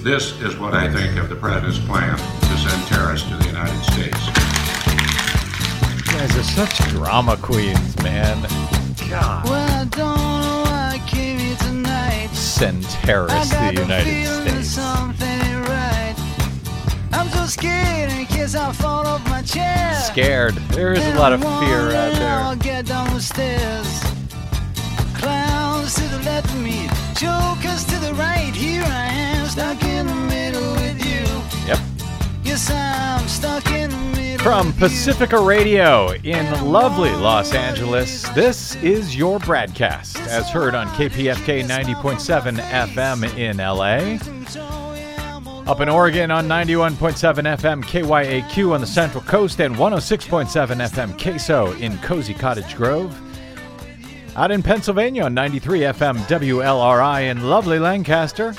This is what I think of the President's plan to send terrorists to the United States. You guys are such drama queens, man. God. Well, I don't know why I came here tonight. Send terrorists to the United States. something right. I'm so scared in case I fall off my chair. Scared. There is a lot of fear out I'll there. get down the stairs. Clowns to the left of me, jokers to the right. Here I am, stuck in the middle with you. Yep. Yes, I'm stuck in the middle. From with you. Pacifica Radio in lovely Los Angeles, this is your BradCast, as heard on KPFK 90.7 FM in LA. Up in Oregon on 91.7 FM KYAQ on the Central Coast and 106.7 FM Queso in Cozy Cottage Grove. Out in Pennsylvania on 93 FM WLRI in lovely Lancaster.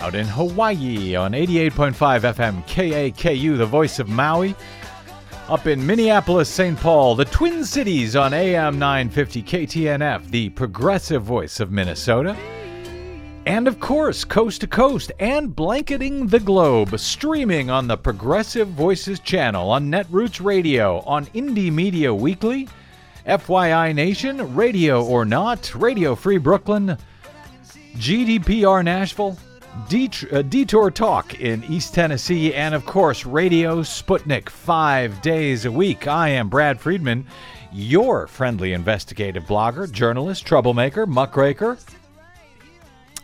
Out in Hawaii on 88.5 FM KAKU, the voice of Maui. Up in Minneapolis, St. Paul, the Twin Cities on AM 950 KTNF, the progressive voice of Minnesota. And of course, coast to coast and blanketing the globe, streaming on the Progressive Voices channel, on Netroots Radio, on Indie Media Weekly, FYI Nation, Radio or Not, Radio Free Brooklyn, GDPR Nashville, uh, Detour Talk in East Tennessee, and of course, Radio Sputnik five days a week. I am Brad Friedman, your friendly investigative blogger, journalist, troublemaker, muckraker,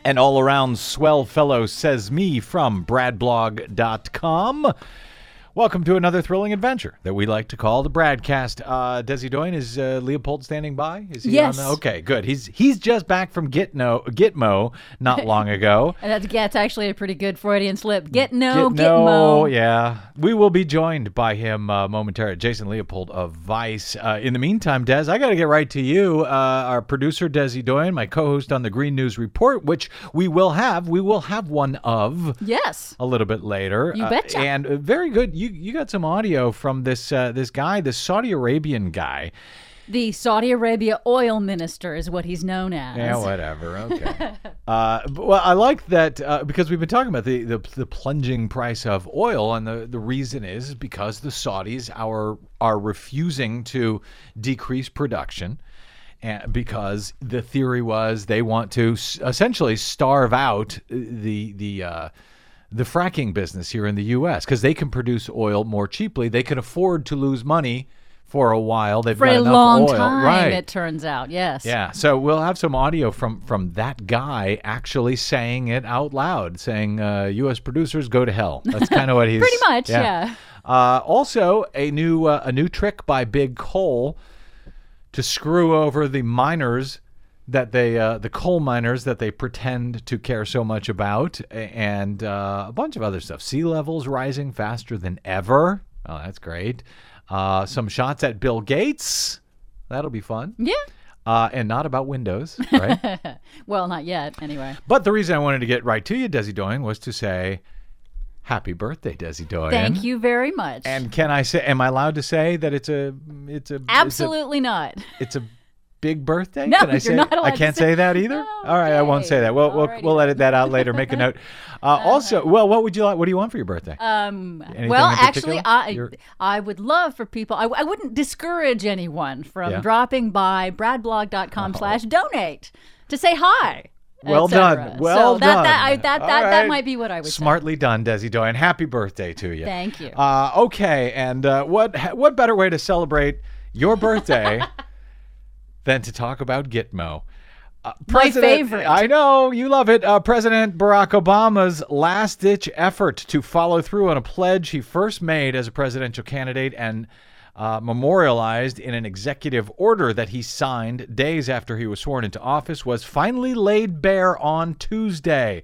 and all around swell fellow, says me from bradblog.com. Welcome to another thrilling adventure that we like to call the Bradcast. Uh, Desi Doyen, is uh, Leopold standing by? Is he Yes. on the- okay, good. He's he's just back from Gitmo, Gitmo not long ago. And that's, that's actually a pretty good Freudian slip. Get no, Gitmo, yeah. We will be joined by him uh, momentarily. Jason Leopold of Vice. Uh, in the meantime, Des, I got to get right to you. Uh, our producer, Desi Doyen, my co-host on the Green News Report, which we will have. We will have one of Yes. a little bit later. You Uh, betcha. and uh, very good. You you got some audio from this uh, this guy, this Saudi Arabian guy. The Saudi Arabia oil minister is what he's known as. Yeah, whatever. Okay. uh, well, I like that uh, because we've been talking about the, the the plunging price of oil, and the, the reason is because the Saudis are are refusing to decrease production. And because the theory was they want to s- essentially starve out the the uh, the fracking business here in the U.S. because they can produce oil more cheaply. They can afford to lose money for a while. They've For got a enough long oil, time, right? it turns out. Yes. Yeah, so we'll have some audio from from that guy actually saying it out loud, saying uh, U.S. producers go to hell. That's kind of what he's Pretty much, yeah. Uh, also, a new uh, a new trick by Big Coal to screw over the miners that they uh, the coal miners that they pretend to care so much about, and uh, a bunch of other stuff. Sea levels rising faster than ever. Oh, that's great. Uh, some shots at Bill Gates. That'll be fun Yeah. uh, and not about Windows, right? Well, not yet. Anyway. but the reason I wanted to get right to you, Desi Doyen, was to say happy birthday, Desi Doyen. Thank you very much. And can I say? Am I allowed to say that it's a it's a Absolutely not. it's a, it's a big birthday? No, can I you're say? I can't say- say that either. No, All right, I won't say that. We'll we'll, we'll edit that out later. Make a note. Uh, also, well, what would you like? What do you want for your birthday? Um, Anything well, actually. I You're- I would love for people. I, I wouldn't discourage anyone from Yeah. dropping by bradblog.com slash donate to say hi. Well done. Well so that, done. That, I, that, that, right. that might be what I would say. Smartly done, Desi Doyen. Happy birthday to you. Thank you. Uh, okay, and uh, what what better way to celebrate your birthday than to talk about Gitmo? Uh, My favorite. I know you love it. Uh, President Barack Obama's last ditch effort to follow through on a pledge he first made as a presidential candidate and uh, memorialized in an executive order that he signed days after he was sworn into office was finally laid bare on Tuesday.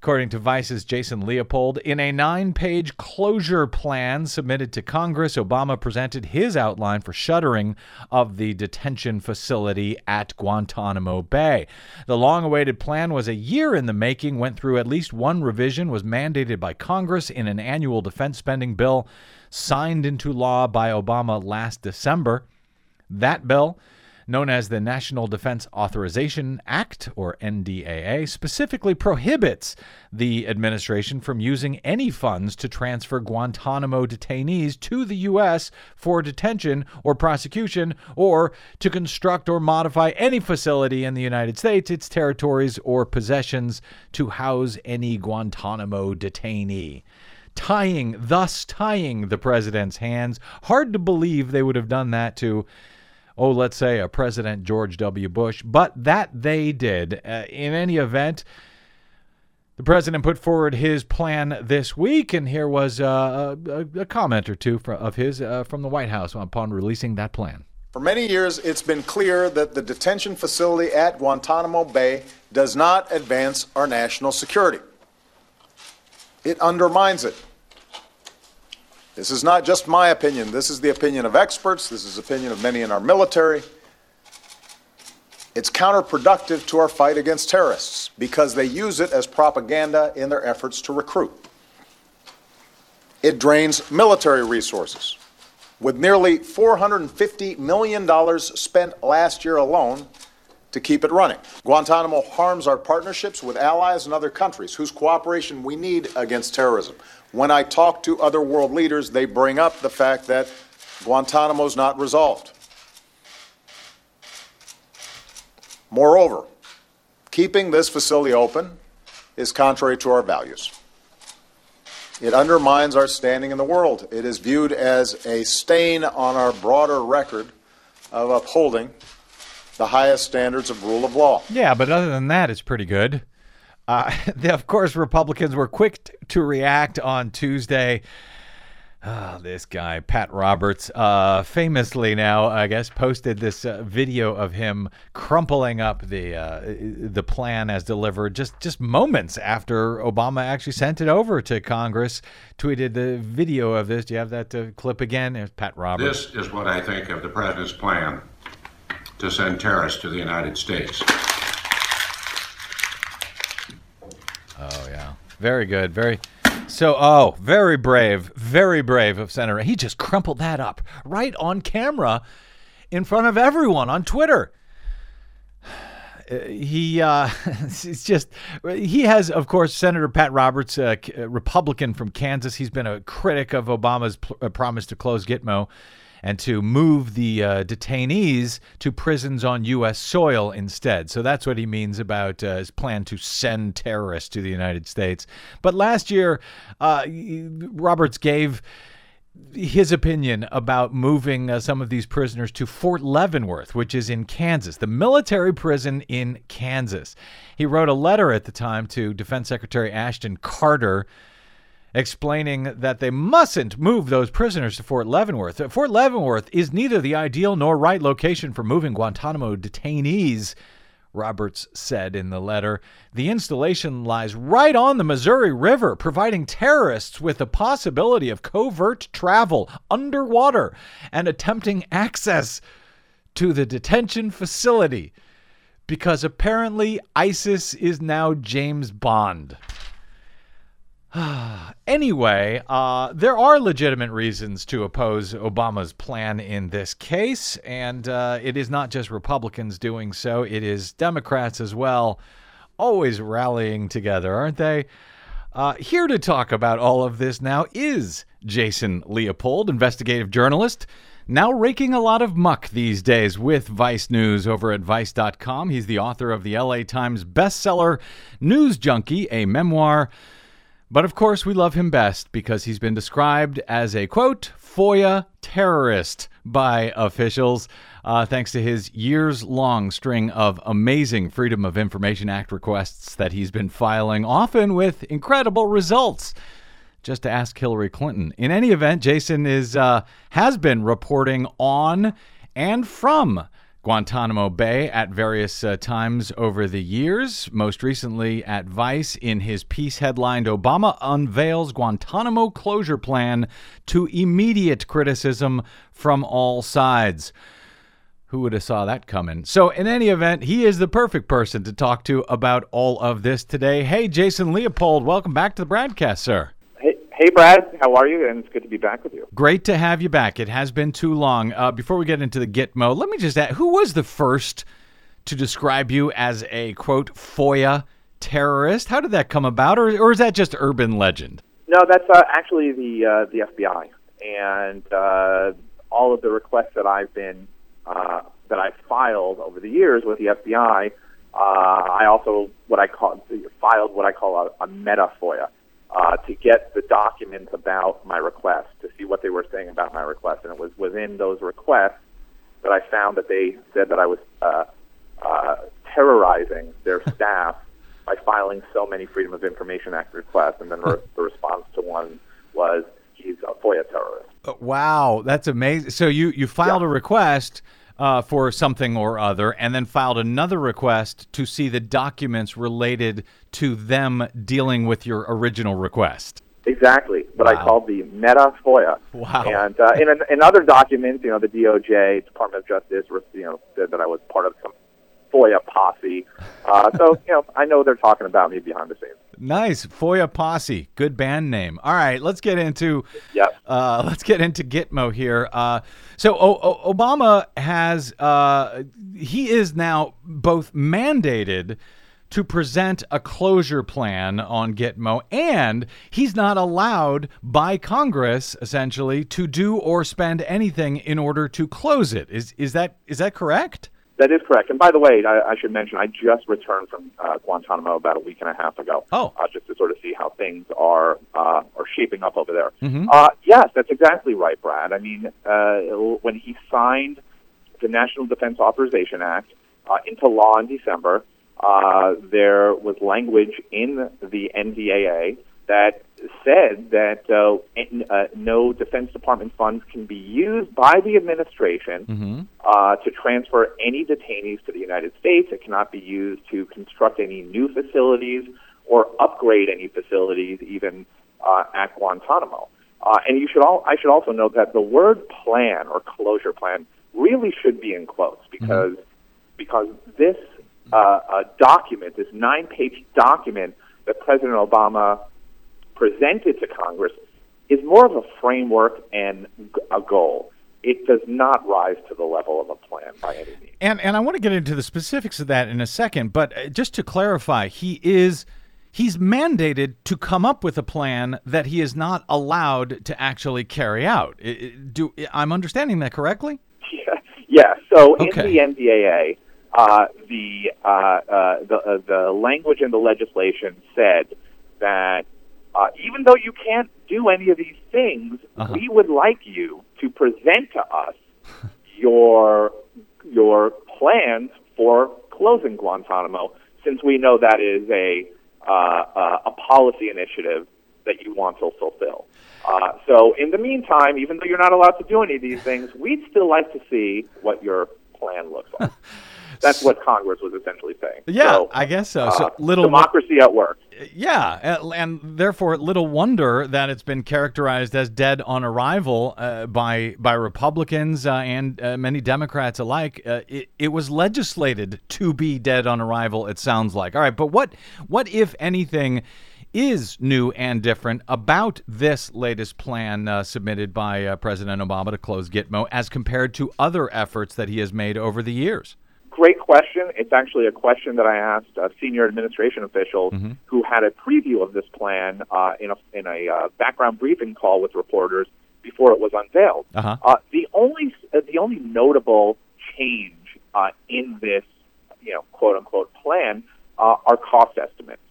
According to Vice's Jason Leopold, in a nine page closure plan submitted to Congress, Obama presented his outline for shuttering of the detention facility at Guantanamo Bay. The long awaited plan was a year in the making, went through at least one revision, was mandated by Congress in an annual defense spending bill signed into law by Obama last December. That bill known as the National Defense Authorization Act, or NDAA, specifically prohibits the administration from using any funds to transfer Guantanamo detainees to the U.S. for detention or prosecution, or to construct or modify any facility in the United States, its territories, or possessions to house any Guantanamo detainee tying, thus tying the president's hands. Hard to believe they would have done that to, oh, let's say a President George W. Bush, but that they did. Uh, in any event, the president put forward his plan this week, and here was uh, a, a, comment or two of his uh, from the White House upon releasing that plan. For many years, it's been clear that the detention facility at Guantanamo Bay does not advance our national security. It undermines it. This is not just my opinion. This is the opinion of experts. This is the opinion of many in our military. It's counterproductive to our fight against terrorists because they use it as propaganda in their efforts to recruit. It drains military resources. With nearly $450 million spent last year alone to keep it running. Guantanamo harms our partnerships with allies and other countries whose cooperation we need against terrorism. When I talk to other world leaders, they bring up the fact that Guantanamo is not resolved. Moreover, keeping this facility open is contrary to our values. It undermines our standing in the world. It is viewed as a stain on our broader record of upholding the highest standards of rule of law. Yeah, but other than that, it's pretty good. Uh, of course, Republicans were quick t- to react on Tuesday. Oh, this guy, Pat Roberts, uh, famously now, I guess, posted this uh, video of him crumpling up the uh, the plan as delivered just just moments after Obama actually sent it over to Congress. Tweeted the video of this. Do you have that uh, clip again? There's Pat Roberts. This is what I think of the president's plan to send terrorists to the United States. Oh yeah, very good, very. So, oh, very brave, very brave of Senator. He just crumpled that up right on camera in front of everyone on Twitter. Uh, he uh, it's just he has of course Senator Pat Roberts, a Republican from Kansas. He's been a critic of Obama's uh, promise to close Gitmo and to move the uh, detainees to prisons on U.S. soil instead. So that's what he means about uh, his plan to send terrorists to the United States. But last year, uh, Roberts gave his opinion about moving uh, some of these prisoners to Fort Leavenworth, which is in Kansas, the military prison in Kansas. He wrote a letter at the time to Defense Secretary Ashton Carter explaining that they mustn't move those prisoners to Fort Leavenworth. Fort Leavenworth is neither the ideal nor right location for moving Guantanamo detainees. Roberts said in the letter. The installation lies right on the Missouri River, providing terrorists with the possibility of covert travel underwater and attempting access to the detention facility because apparently ISIS is now James Bond. anyway, uh, there are legitimate reasons to oppose Obama's plan in this case, and uh, it is not just Republicans doing so, it is Democrats as well, always rallying together, aren't they? Uh, here to talk about all of this now is Jason Leopold, investigative journalist, now raking a lot of muck these days with Vice News over at Vice.com. He's the author of the LA Times bestseller News Junkie, a memoir but of course, we love him best because he's been described as a quote, FOIA terrorist by officials, uh, thanks to his years long string of amazing Freedom of Information Act requests that he's been filing, often with incredible results. Just to ask Hillary Clinton. In any event, Jason is uh, has been reporting on and from Guantanamo Bay at various uh, times over the years, most recently at Vice in his piece headlined Obama Unveils Guantanamo Closure Plan to Immediate Criticism from All Sides. Who would have saw that coming? So, in any event, he is the perfect person to talk to about all of this today. Hey, Jason Leopold, welcome back to the BradCast, sir. Hey, Brad, how are you? And it's good to be back with you. Great to have you back. It has been too long. Uh, before we get into the Gitmo, let me just ask who was the first to describe you as a quote FOIA terrorist? How did that come about, or, or is that just urban legend? No, that's uh, actually the uh, the FBI, and uh, all of the requests that I've been uh, that I've filed over the years with the FBI. Uh, I also what I call filed what I call a, a meta FOIA uh, to get the documents about my request to see what they were saying about my request, and it was within those requests that I found that they said that I was uh, uh, terrorizing their staff by filing so many Freedom of Information Act requests, and then re- the response to one was he's a FOIA terrorist. Uh, Wow, that's amazing. So you you filed Yeah. a request uh, for something or other, and then filed another request to see the documents related to them dealing with your original request. Exactly, what Wow. I called the meta FOIA. Wow. And uh, in, in other documents, you know, the DOJ, Department of Justice, you know, said that I was part of some FOIA posse. Uh, so, you know, I know they're talking about me behind the scenes. Nice, FOIA Posse, good band name. All right, let's get into Yep. uh, let's get into Gitmo here. Uh, so o- o- Obama has uh, he is now both mandated to present a closure plan on Gitmo, and he's not allowed by Congress essentially to do or spend anything in order to close it. Is is that is that correct? That is correct. And by the way, I, I should mention I just returned from uh, Guantanamo about a week and a half ago. Oh. Uh, just to sort of see how things are uh, are shaping up over there. Uh, yes, that's exactly right, Brad. I mean, uh, when he signed the National Defense Authorization Act uh, into law in December, uh, there was language in the NDAA that said that uh, uh, no Defense Department funds can be used by the administration uh, to transfer any detainees to the United States. It cannot be used to construct any new facilities or upgrade any facilities, even uh, at Guantanamo. Uh, and you should all, I should also note that the word plan or closure plan really should be in quotes because because this uh, uh, document, this nine-page document that President Obama presented to Congress, is more of a framework and a goal. It does not rise to the level of a plan by any means. And and I want to get into the specifics of that in a second, but uh, just to clarify, he is he's mandated to come up with a plan that he is not allowed to actually carry out. Do I'm understanding that correctly? yeah. So Okay. in the NDAA, uh, the uh, uh, the uh, the language in the legislation said that uh, even though you can't do any of these things, Uh-huh. we would like you to present to us your your plans for closing Guantanamo, since we know that is a uh, uh, a policy initiative that you want to fulfill. Uh, so, in the meantime, even though you're not allowed to do any of these things, we'd still like to see what your plan looks like. That's what Congress was essentially saying. Yeah, So, I guess so. So uh, little democracy at work. Yeah, uh, and therefore, little wonder that it's been characterized as dead on arrival uh, by by Republicans uh, and uh, many Democrats alike. Uh, it, it was legislated to be dead on arrival. It sounds like. All right, but what what if anything is new and different about this latest plan uh, submitted by uh, President Obama to close Gitmo as compared to other efforts that he has made over the years? Great question. It's actually a question that I asked uh, senior administration officials Mm-hmm. who had a preview of this plan uh, in a in a uh, background briefing call with reporters before it was unveiled. Uh-huh. Uh, the only uh, the only notable change uh, in this, you know, quote unquote plan uh, are cost estimates.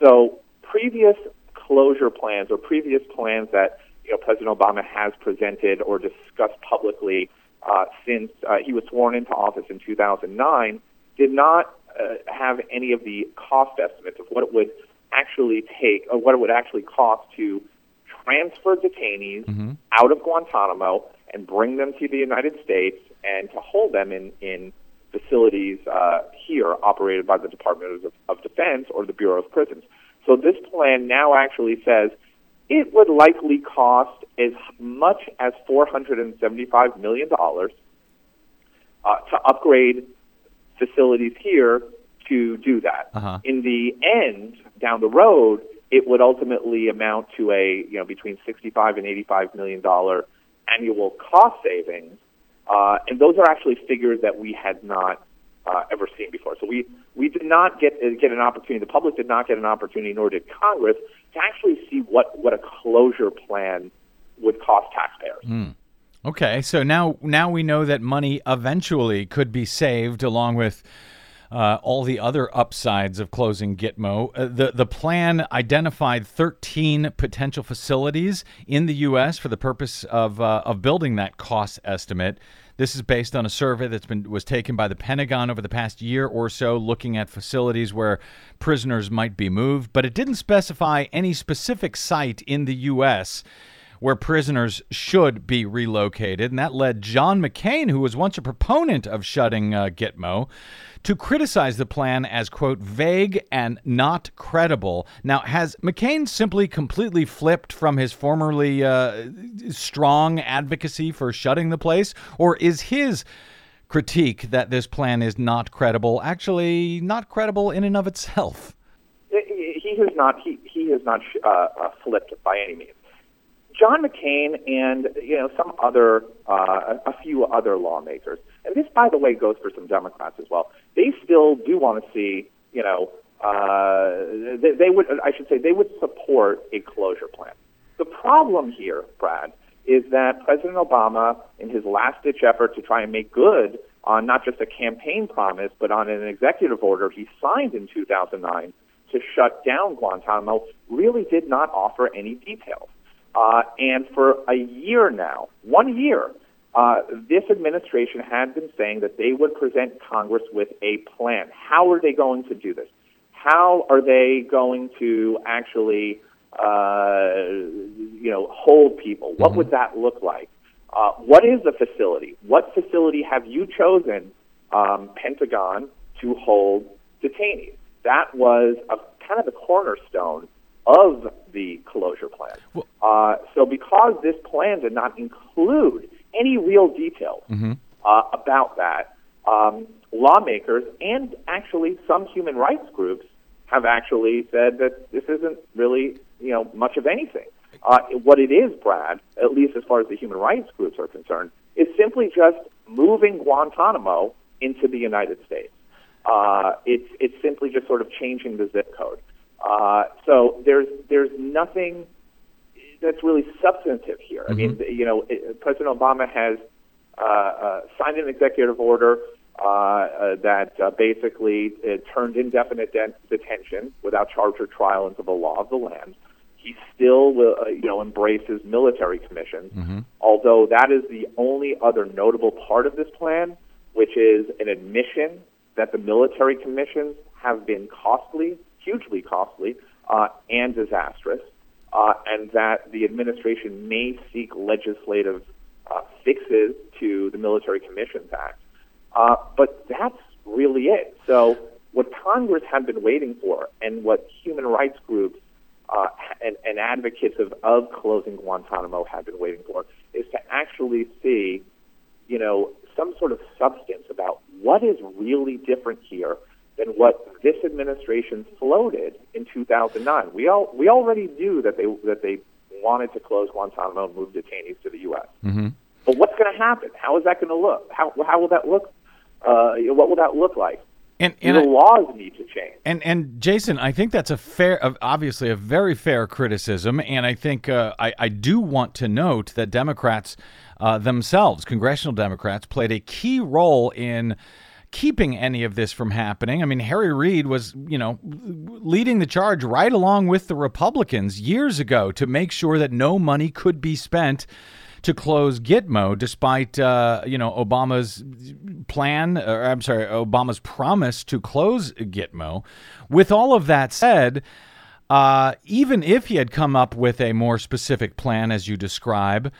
So previous closure plans or previous plans that you know President Obama has presented or discussed publicly uh, since uh, he was sworn into office in 2009 did not uh, have any of the cost estimates of what it would actually take or what it would actually cost to transfer detainees out of Guantanamo and bring them to the United States and to hold them in, in facilities uh, here operated by the Department of, of Defense or the Bureau of Prisons. So this plan now actually says it would likely cost as much as $475 million uh, to upgrade facilities here to do that. Uh-huh. In the end, down the road, it would ultimately amount to a you know between 65 and 85 million dollar annual cost savings, uh, and those are actually figures that we had not uh, ever seen before. So we we did not get uh, get an opportunity. The public did not get an opportunity, nor did Congress, to actually see what what a closure plan would cost taxpayers. Okay, so now now we know that money eventually could be saved along with uh, all the other upsides of closing Gitmo. Uh, the the plan identified 13 potential facilities in the U.S. for the purpose of uh, of building that cost estimate. This is based on a survey that's been was taken by the Pentagon over the past year or so, looking at facilities where prisoners might be moved, but it didn't specify any specific site in the U.S where prisoners should be relocated. And that led John McCain, who was once a proponent of shutting uh, Gitmo, to criticize the plan as, quote, vague and not credible. Now, has McCain simply completely flipped from his formerly uh, strong advocacy for shutting the place? Or is his critique that this plan is not credible actually not credible in and of itself? He has not he he has not uh, uh, flipped by any means. John McCain and you know some other uh, a few other lawmakers, and this, by the way, goes for some Democrats as well. They still do want to see you know uh, they, they would I should say they would support a closure plan. The problem here, Brad, is that President Obama, in his last ditch effort to try and make good on not just a campaign promise but on an executive order he signed in 2009 to shut down Guantanamo, really did not offer any details. Uh, and for a year now, one year, uh, this administration had been saying that they would present Congress with a plan. How are they going to do this? How are they going to actually, uh, you know, hold people? What would that look like? Uh, what is the facility? What facility have you chosen, um, Pentagon, to hold detainees? That was a kind of the cornerstone of the closure plan. Uh, so, because this plan did not include any real details uh, about that, um, lawmakers and actually some human rights groups have actually said that this isn't really, you know, much of anything. Uh, what it is, Brad, at least as far as the human rights groups are concerned, is simply just moving Guantanamo into the United States. Uh, it's it's simply just sort of changing the zip code. Uh, so there's there's nothing that's really substantive here. I mean, you know, it, President Obama has uh, uh, signed an executive order uh, uh, that uh, basically uh, turned indefinite de- detention without charge or trial into the law of the land. He still will, uh, you know, embraces military commissions, although that is the only other notable part of this plan, which is an admission that the military commissions have been costly, hugely costly, uh, and disastrous, uh, and that the administration may seek legislative uh, fixes to the Military Commissions Act. Uh, but that's really it. So, what Congress had been waiting for, and what human rights groups uh, and, and advocates of, of closing Guantanamo had been waiting for, is to actually see, you know, some sort of substance about what is really different here than what this administration floated in 2009. We all we already knew that they that they wanted to close Guantanamo and move detainees to the U.S. But what's going to happen? How is that going to look? How how will that look? Uh, what will that look like? And, and the I- laws need to change? And and Jason, I think that's a fair, obviously a very fair criticism, and I think uh, I I do want to note that Democrats uh, themselves, congressional Democrats, played a key role in keeping any of this from happening. I mean, Harry Reid was, you know, leading the charge right along with the Republicans years ago to make sure that no money could be spent to close Gitmo, despite uh, you know Obama's plan, or I'm sorry, Obama's promise to close Gitmo. With all of that said, uh, even if he had come up with a more specific plan, as you describe,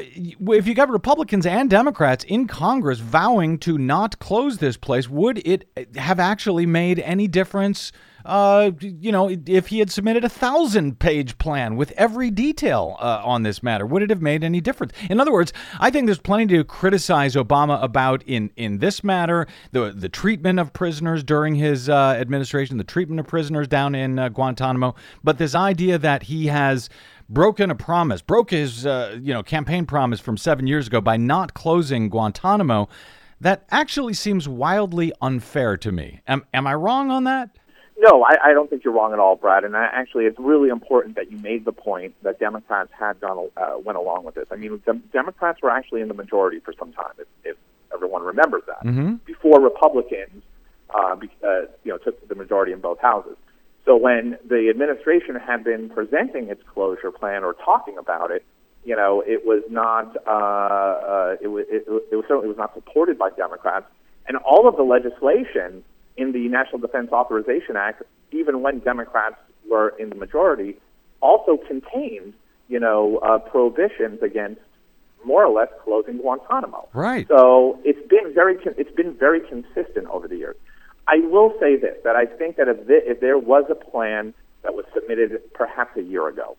if you got Republicans and Democrats in Congress vowing to not close this place, would it have actually made any difference? Uh, you know, if he had submitted a thousand page plan with every detail uh, on this matter, would it have made any difference? In other words, I think there's plenty to criticize Obama about in, in this matter, the the treatment of prisoners during his uh, administration, the treatment of prisoners down in uh, Guantanamo. But this idea that he has broken a promise, broke his uh, you know campaign promise from seven years ago by not closing Guantanamo. That actually seems wildly unfair to me. Am, am I wrong on that? No, I, I don't think you're wrong at all, Brad. And I, actually, it's really important that you made the point that Democrats had gone uh, went along with this. I mean, the Democrats were actually in the majority for some time, if, if everyone remembers that, mm-hmm. before Republicans, uh, be, uh, you know, took the majority in both houses. So when the administration had been presenting its closure plan or talking about it, you know, it was not uh, uh, it, was, it, it was certainly was not supported by Democrats, and all of the legislation in the National Defense Authorization Act, even when Democrats were in the majority, also contained you know uh, prohibitions against more or less closing Guantanamo. Right. So it's been very it's been very consistent over the years. I will say this: that I think that if, th- if there was a plan that was submitted perhaps a year ago,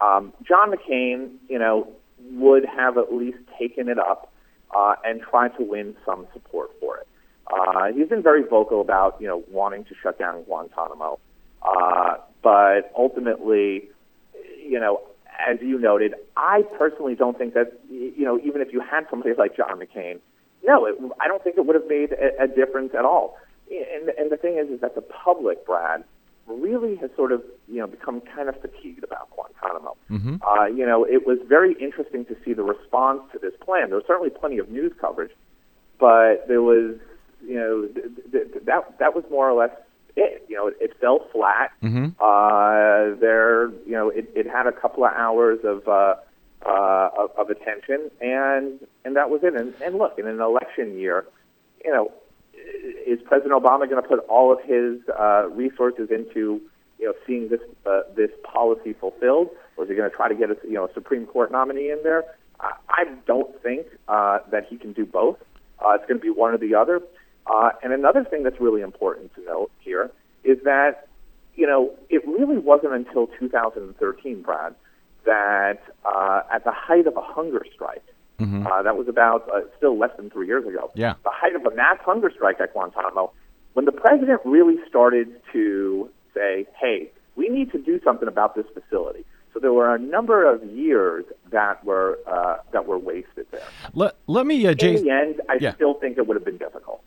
um, John McCain, you know, would have at least taken it up uh, and tried to win some support for it. Uh, he's been very vocal about, you know, wanting to shut down Guantanamo, uh, but ultimately, you know, as you noted, I personally don't think that, you know, even if you had somebody like John McCain, no, it, I don't think it would have made a, a difference at all and, and the thing is, is that the public, Brad, really has sort of you know become kind of fatigued about Guantanamo. Mm-hmm. Uh, you know, it was very interesting to see the response to this plan. There was certainly plenty of news coverage, but there was you know th- th- that that was more or less it. You know, it, it fell flat. Mm-hmm. Uh, there, you know, it, it had a couple of hours of. Uh, uh, of, of attention, and and that was it. And, and look, in an election year, you know, is President Obama going to put all of his uh, resources into you know seeing this uh, this policy fulfilled, or is he going to try to get a you know a Supreme Court nominee in there? I, I don't think uh, that he can do both. Uh, it's going to be one or the other. Uh, and another thing that's really important to note here is that you know it really wasn't until 2013, Brad, that uh, at the height of a hunger strike Mm-hmm. Uh, that was about uh, still less than three years ago. Yeah. The height of a mass hunger strike at Guantanamo, when the president really started to say, "Hey, we need to do something about this facility." So there were a number of years that were uh, that were wasted there. Let, let me, uh, Jason. In the end, I yeah. still think it would have been difficult.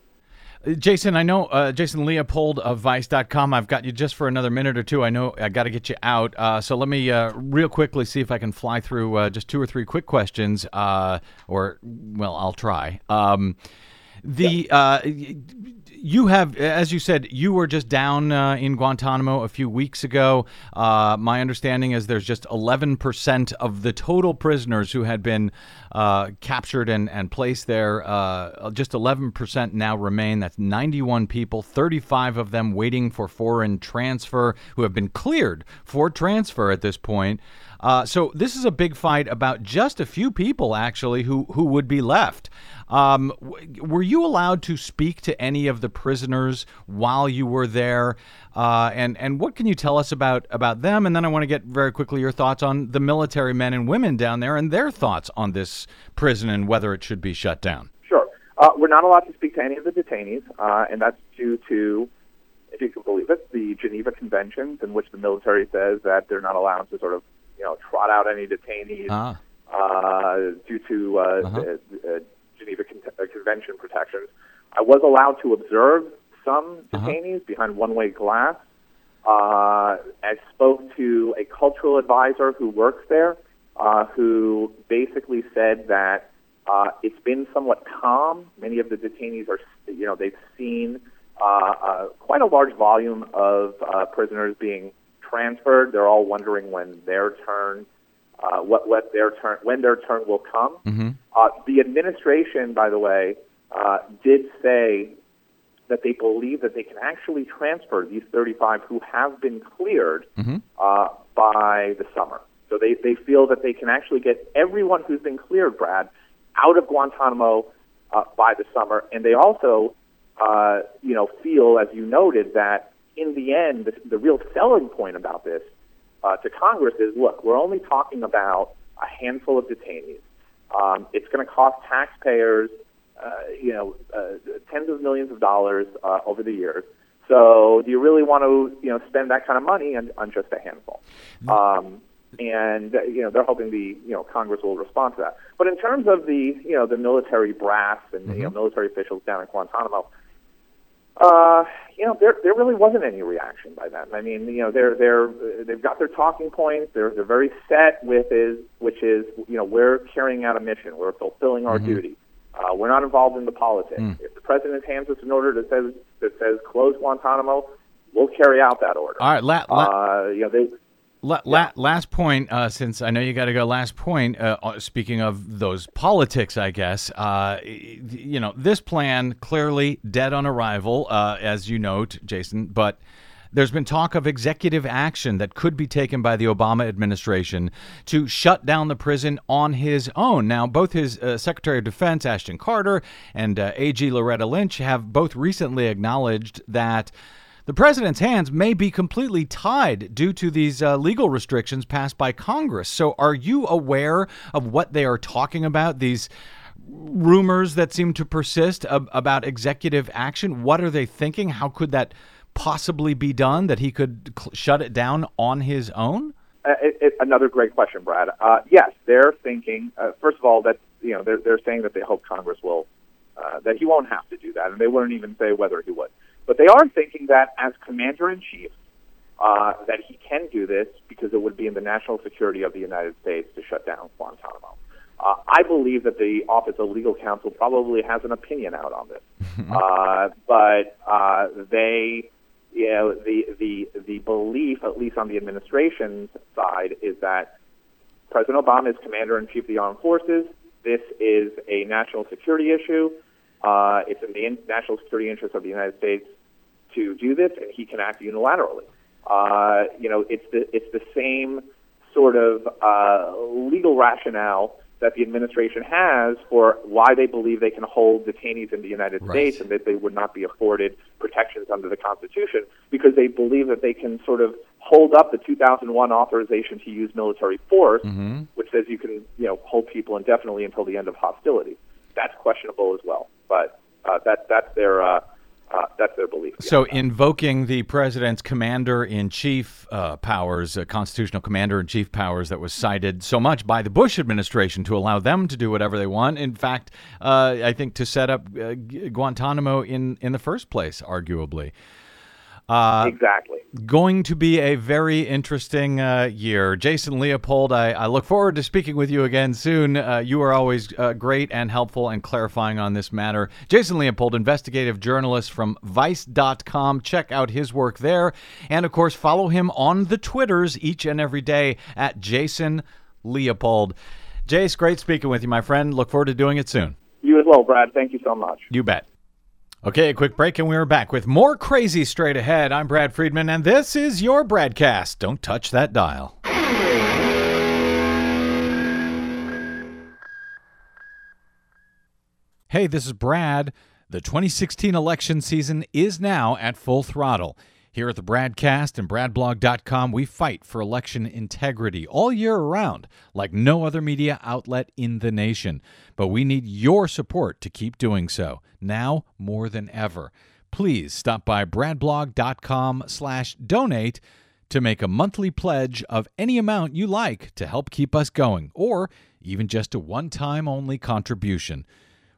Jason, I know uh, Jason Leopold of Vice.com. I've got you just for another minute or two. I know I got to get you out. Uh, so let me uh, real quickly see if I can fly through uh, just two or three quick questions. Uh, or, well, I'll try. Um, the uh, you have, as you said, you were just down uh, in Guantanamo a few weeks ago. Uh, my understanding is there's just 11% of the total prisoners who had been uh, captured and, and placed there. Uh, just 11% now remain. That's 91 people, 35 of them waiting for foreign transfer, who have been cleared for transfer at this point. Uh, so this is a big fight about just a few people, actually, who, who would be left. Um, w- were you allowed to speak to any of the prisoners while you were there? Uh, and and what can you tell us about about them? And then I want to get very quickly your thoughts on the military men and women down there and their thoughts on this prison and whether it should be shut down. Sure. Uh, we're not allowed to speak to any of the detainees, uh, and that's due to, if you can believe it, the Geneva Conventions, in which the military says that they're not allowed to sort of, you know, trot out any detainees Ah. uh, due to uh, Uh-huh. the, uh, Geneva Con- uh, Convention protections. I was allowed to observe some Uh-huh. detainees behind one-way glass. Uh, I spoke to a cultural advisor who works there, uh, who basically said that uh, it's been somewhat calm. Many of the detainees are, you know, they've seen uh, uh, quite a large volume of uh, prisoners being transferred. They're all wondering when their turn, uh, what what their turn, when their turn will come. Mm-hmm. Uh, the administration, by the way, uh, did say that they believe that they can actually transfer these 35 who have been cleared Mhm. uh, by the summer. So they, they feel that they can actually get everyone who's been cleared, Brad, out of Guantanamo uh, by the summer. And they also, uh, you know, feel, as you noted, that in the end, the, the real selling point about this uh, to Congress is, look, we're only talking about a handful of detainees. Um, it's going to cost taxpayers, you know, uh, tens of millions of dollars uh, over the years. So, do you really want to, you know, spend that kind of money on, on just a handful? Um, and uh, you know, they're hoping the you know Congress will respond to that. But in terms of the you know the military brass and you know military officials down at Guantanamo, uh, you know, there there really wasn't any reaction by them. I mean, you know, they're they're they've got their talking points. They're they're very set with is which is you know we're carrying out a mission. We're fulfilling our duty. Uh, we're not involved in the politics. If the president hands us an order that says that says close Guantanamo, we'll carry out that order. All right, la- la- Uh, you know, they La- la- last point, uh, since I know you got to go. Last point. Uh, uh, speaking of those politics, I guess uh, you know this plan clearly dead on arrival, uh, as you note, Jason. But there's been talk of executive action that could be taken by the Obama administration to shut down the prison on his own. Now, both his uh, Secretary of Defense Ashton Carter and uh, AG Loretta Lynch have both recently acknowledged that. The president's hands may be completely tied due to these uh, legal restrictions passed by Congress. So, are you aware of what they are talking about? These rumors that seem to persist ab- about executive action. What are they thinking? How could that possibly be done? That he could cl- shut it down on his own? Uh, it, it, another great question, Brad. Uh, yes, they're thinking. Uh, first of all, that you know they're they're saying that they hope Congress will uh, that he won't have to do that, and they wouldn't even say whether he would. But they are thinking that as commander in chief, uh, that he can do this because it would be in the national security of the United States to shut down Guantanamo. Uh, I believe that the Office of Legal Counsel probably has an opinion out on this, uh, but uh, they, you know, the the the belief, at least on the administration's side, is that President Obama is commander in chief of the armed forces. This is a national security issue. Uh, it's in the in- national security interest of the United States to do this, and he can act unilaterally. Uh, you know, it's the it's the same sort of uh, legal rationale that the administration has for why they believe they can hold detainees in the United States and that they would not be afforded protections under the Constitution because they believe that they can sort of hold up the 2001 authorization to use military force, which says you can you know hold people indefinitely until the end of hostilities. That's questionable as well, but uh, that that's their uh, uh, that's their belief. So, invoking the president's commander in chief uh, powers, uh, constitutional commander in chief powers that was cited so much by the Bush administration to allow them to do whatever they want. In fact, uh, I think to set up uh, Guantanamo in, in the first place, arguably. Exactly. Going to be a very interesting uh, year. Jason Leopold, I, I look forward to speaking with you again soon. Uh, you are always uh, great and helpful and clarifying on this matter. Jason Leopold, investigative journalist from Vice.com. Check out his work there. And of course, follow him on the Twitters each and every day at Jason Leopold. Jace, great speaking with you, my friend. Look forward to doing it soon. You as well, Brad. Thank you so much. You bet. Okay, a quick break, and we are back with more crazy straight ahead. I'm Brad Friedman, and this is your BradCast. Don't touch that dial. Hey, this is Brad. The 2016 election season is now at full throttle. Here at the Bradcast and BradBlog.com, we fight for election integrity all year around, like no other media outlet in the nation. But we need your support to keep doing so, now more than ever. Please stop by BradBlog.com slash donate to make a monthly pledge of any amount you like to help keep us going, or even just a one-time only contribution.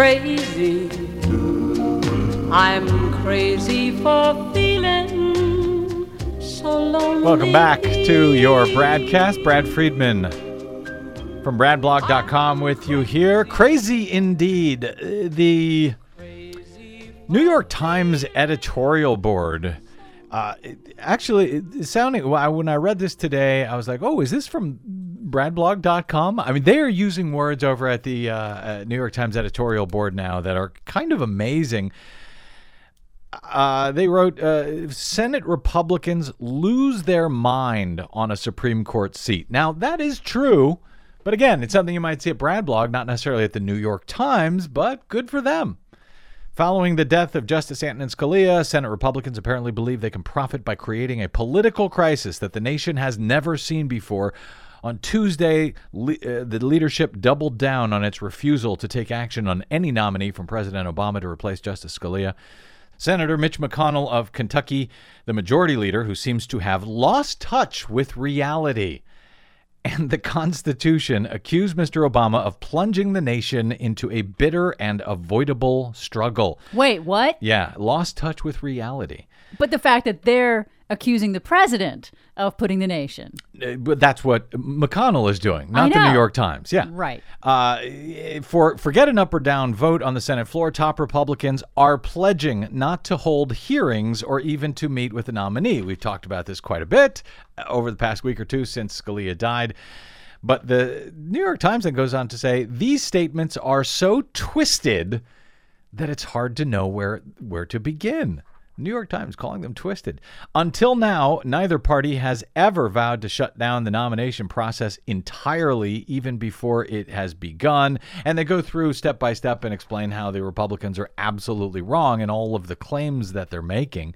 Crazy. I'm crazy for feeling so lonely. Welcome back to your BradCast. Brad Friedman from bradblog.com with you here. Crazy indeed. The New York Times editorial board. Uh, actually, sounding when I read this today, I was like, "Oh, is this from bradblog.com?" I mean, they are using words over at the uh, New York Times editorial board now that are kind of amazing. Uh, they wrote uh, Senate Republicans lose their mind on a Supreme Court seat. Now, that is true, but again, it's something you might see at Bradblog, not necessarily at the New York Times, but good for them. Following the death of Justice Antonin Scalia, Senate Republicans apparently believe they can profit by creating a political crisis that the nation has never seen before. On Tuesday, le- uh, the leadership doubled down on its refusal to take action on any nominee from President Obama to replace Justice Scalia. Senator Mitch McConnell of Kentucky, the majority leader who seems to have lost touch with reality and the Constitution, accused Mr. Obama of plunging the nation into a bitter and avoidable struggle. Wait, what? Yeah, lost touch with reality. But the fact that they're accusing the president of putting the nation. Uh, But that's what McConnell is doing, not the. New York Times. Yeah. Right. Uh, for forget an up or down vote on the Senate floor, top Republicans are pledging not to hold hearings or even to meet with the nominee. We've talked about this quite a bit uh, over the past week or two since Scalia died. But the New York Times then goes on to say these statements are so twisted that it's hard to know where where to begin. New York Times calling them twisted. Until now, neither party has ever vowed to shut down the nomination process entirely, even before it has begun. And they go through step by step and explain how the Republicans are absolutely wrong in all of the claims that they're making.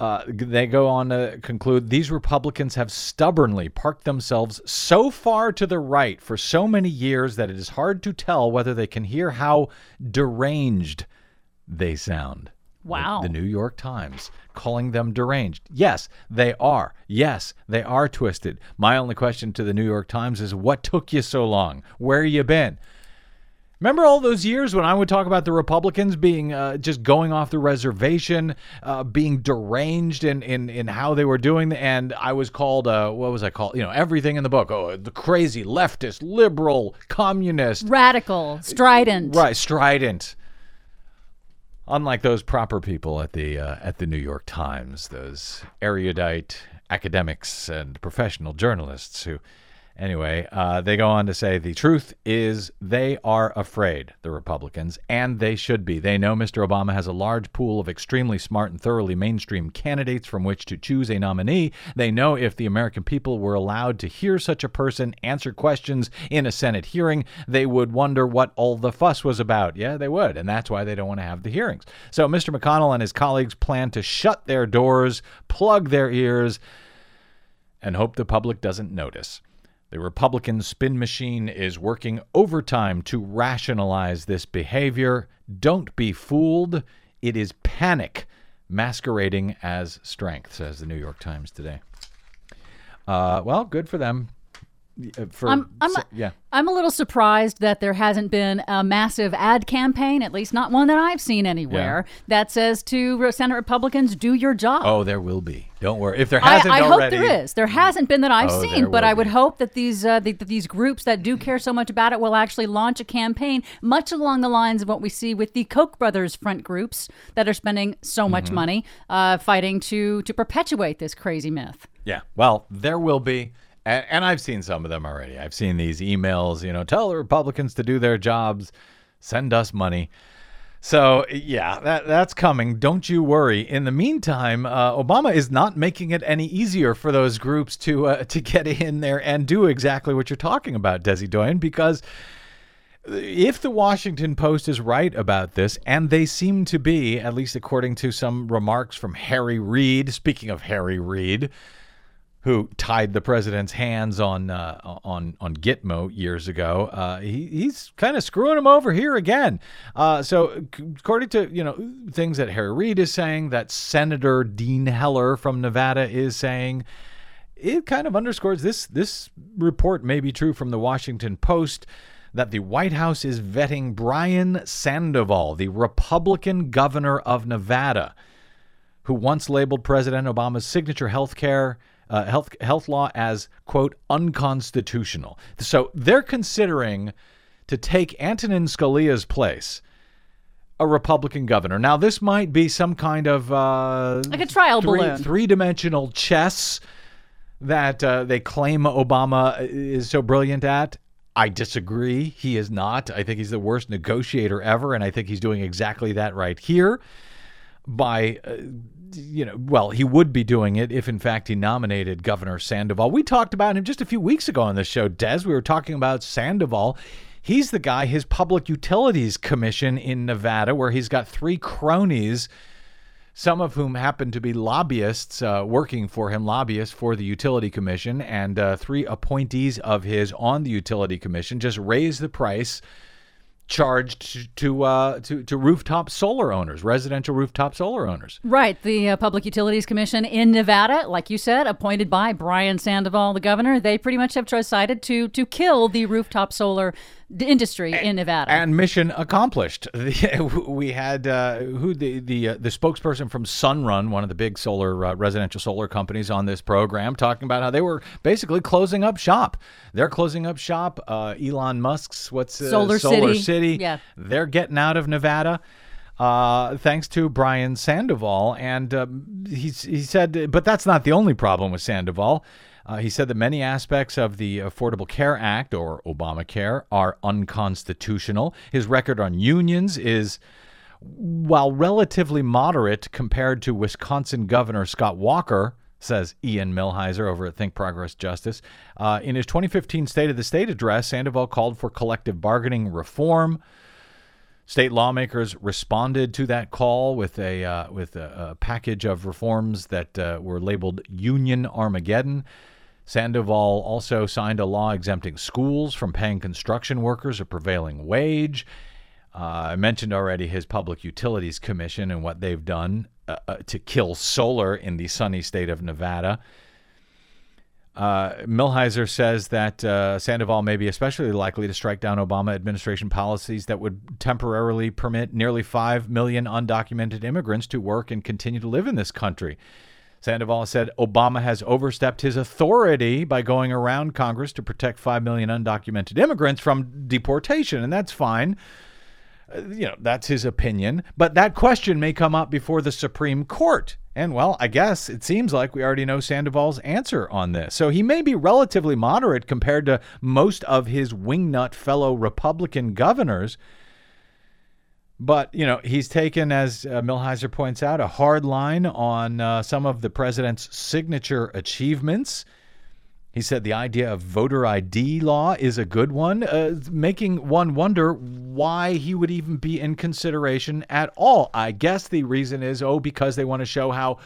Uh, they go on to conclude these Republicans have stubbornly parked themselves so far to the right for so many years that it is hard to tell whether they can hear how deranged they sound. The- Wow. The, New York Times calling them deranged. Yes, they are. Yes, they are twisted. My only question to the New York Times is what took you so long? Where you been? Remember all those years when I would talk about the Republicans being uh, just going off the reservation, uh, being deranged in, in, in how they were doing, and I was called, uh, what was I called? You know, everything in the book. Oh, the crazy leftist, liberal, communist, Radical, strident. right, strident. Unlike those proper people at the uh, at the New York Times, those erudite academics and professional journalists who Anyway, uh, they go on to say the truth is they are afraid, the Republicans, and they should be. They know Mr. Obama has a large pool of extremely smart and thoroughly mainstream candidates from which to choose a nominee. They know if the American people were allowed to hear such a person answer questions in a Senate hearing, they would wonder what all the fuss was about. Yeah, they would, and that's why they don't want to have the hearings. So Mr. McConnell and his colleagues plan to shut their doors, plug their ears, and hope the public doesn't notice. The Republican spin machine is working overtime to rationalize this behavior. Don't be fooled. It is panic masquerading as strength, says the New York Times today. Uh, well, good for them. Uh, For I'm, I'm, so- yeah. I'm a little surprised that there hasn't been a massive ad campaign, at least not one that I've seen anywhere, that says to Senate Republicans, do your job. Oh, there will be. Don't worry. If there hasn't been I hope there is. There hasn't been that I've Oh, seen, but I would be. hope that these uh, the, that these groups that do care so much about it will actually launch a campaign, much along the lines of what we see with the Koch brothers front groups that are spending so much Mm-hmm. money uh, fighting to to perpetuate this crazy myth. Yeah. Well, there will be. And, and I've seen some of them already. I've seen these emails, you know, tell the Republicans to do their jobs, send us money. So, yeah, that, that's coming. Don't you worry. In the meantime, uh, Obama is not making it any easier for those groups to uh, to get in there and do exactly what you're talking about, Desi Doyen, because if the Washington Post is right about this, and they seem to be, at least according to some remarks from Harry Reid, speaking of Harry Reid, who tied the president's hands on uh, on on Gitmo years ago, uh, he, he's kind of screwing him over here again. Uh, so, according to you know things that Harry Reid is saying, that Senator Dean Heller from Nevada is saying, it kind of underscores this this report may be true from the Washington Post that the White House is vetting Brian Sandoval, the Republican governor of Nevada, who once labeled President Obama's signature health care uh, health health law as quote unconstitutional. So they're considering to take Antonin Scalia's place, a Republican governor. Now this might be some kind of uh, Like a trial three, balloon. three-dimensional chess that uh, they claim Obama is so brilliant at. I disagree. He is not. I think he's the worst negotiator ever, and I think he's doing exactly that right here by uh, you know well he would be doing it if in fact he nominated governor sandoval. We talked about him just a few weeks ago on the show des. We were talking about sandoval. He's the guy his public utilities commission in nevada where he's got three cronies some of whom happen to be lobbyists uh, working for him, lobbyists for the Utility Commission, and uh, three appointees of his on the Utility Commission. Just raised the price charged to uh, to to rooftop solar owners, residential rooftop solar owners. Right. The uh, Public Utilities Commission in Nevada, like you said, appointed by Brian Sandoval, the governor, they pretty much have decided to to kill the rooftop solar industry in Nevada. And mission accomplished. We had uh, who the the uh, the spokesperson from Sunrun, one of the big solar uh, residential solar companies, on this program, talking about how they were basically closing up shop. They're closing up shop. Uh, Elon Musk's what's uh, Solar Solar City. City. Yeah. they're getting out of Nevada. Uh, thanks to Brian Sandoval, and um, he's, he said, but that's not the only problem with Sandoval. Uh, he said that many aspects of the Affordable Care Act, or Obamacare, are unconstitutional. His record on unions is, while relatively moderate compared to Wisconsin Governor Scott Walker, says Ian Millhiser over at Think Progress Justice. Uh, in his 2015 State of the State address, Sandoval called for collective bargaining reform. State lawmakers responded to that call with a uh, with a, a package of reforms that uh, were labeled Union Armageddon. Sandoval also signed a law exempting schools from paying construction workers a prevailing wage. Uh, I mentioned already his Public Utilities Commission and what they've done uh, uh, to kill solar in the sunny state of Nevada. Uh, Millhiser says that uh, Sandoval may be especially likely to strike down Obama administration policies that would temporarily permit nearly 5 million undocumented immigrants to work and continue to live in this country. Sandoval said Obama has overstepped his authority by going around Congress to protect 5 million undocumented immigrants from deportation, and that's fine. Uh, you know, that's his opinion. But that question may come up before the Supreme Court. And, well, I guess it seems like we already know Sandoval's answer on this. So he may be relatively moderate compared to most of his wingnut fellow Republican governors. But, you know, he's taken, as uh, Millhiser points out, a hard line on uh, some of the president's signature achievements. He said the idea of voter ID law is a good one, uh, making one wonder why he would even be in consideration at all. I guess the reason is, oh, because they want to show how,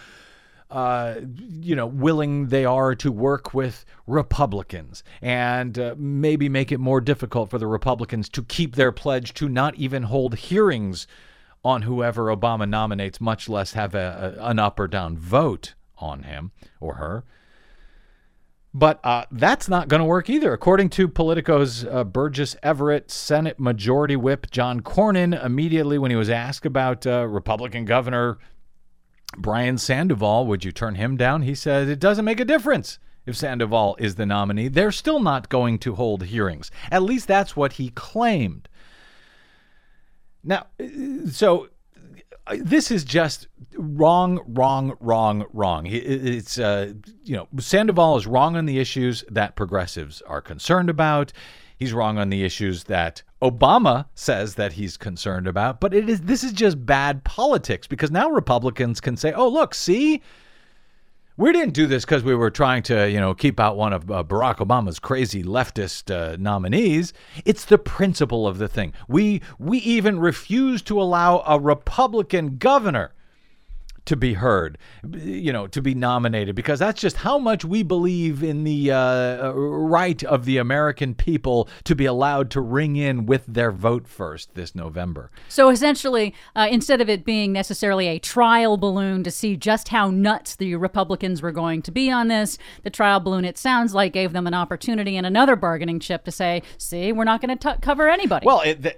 uh, you know, willing they are to work with Republicans and uh, maybe make it more difficult for the Republicans to keep their pledge to not even hold hearings on whoever Obama nominates, much less have a, a, an up or down vote on him or her. But uh, that's not going to work either. According to Politico's uh, Burgess Everett, Senate Majority Whip John Cornyn, immediately when he was asked about uh, Republican Governor Brian Sandoval, would you turn him down? He said it doesn't make a difference if Sandoval is the nominee. They're still not going to hold hearings. At least that's what he claimed. Now, so this is just wrong, wrong, wrong, wrong. It's uh, you know Sandoval is wrong on the issues that progressives are concerned about. He's wrong on the issues that Obama says that he's concerned about. But it is this is just bad politics because now Republicans can say, "Oh, look, see." We didn't do this because we were trying to, you know, keep out one of uh, Barack Obama's crazy leftist uh, nominees. It's the principle of the thing. We we even refused to allow a Republican governor to be heard, you know, to be nominated, because that's just how much we believe in the uh, right of the American people to be allowed to ring in with their vote first this November. So essentially, uh, instead of it being necessarily a trial balloon to see just how nuts the Republicans were going to be on this, the trial balloon, it sounds like, gave them an opportunity and another bargaining chip to say, see, we're not going to cover anybody. Well, it, the,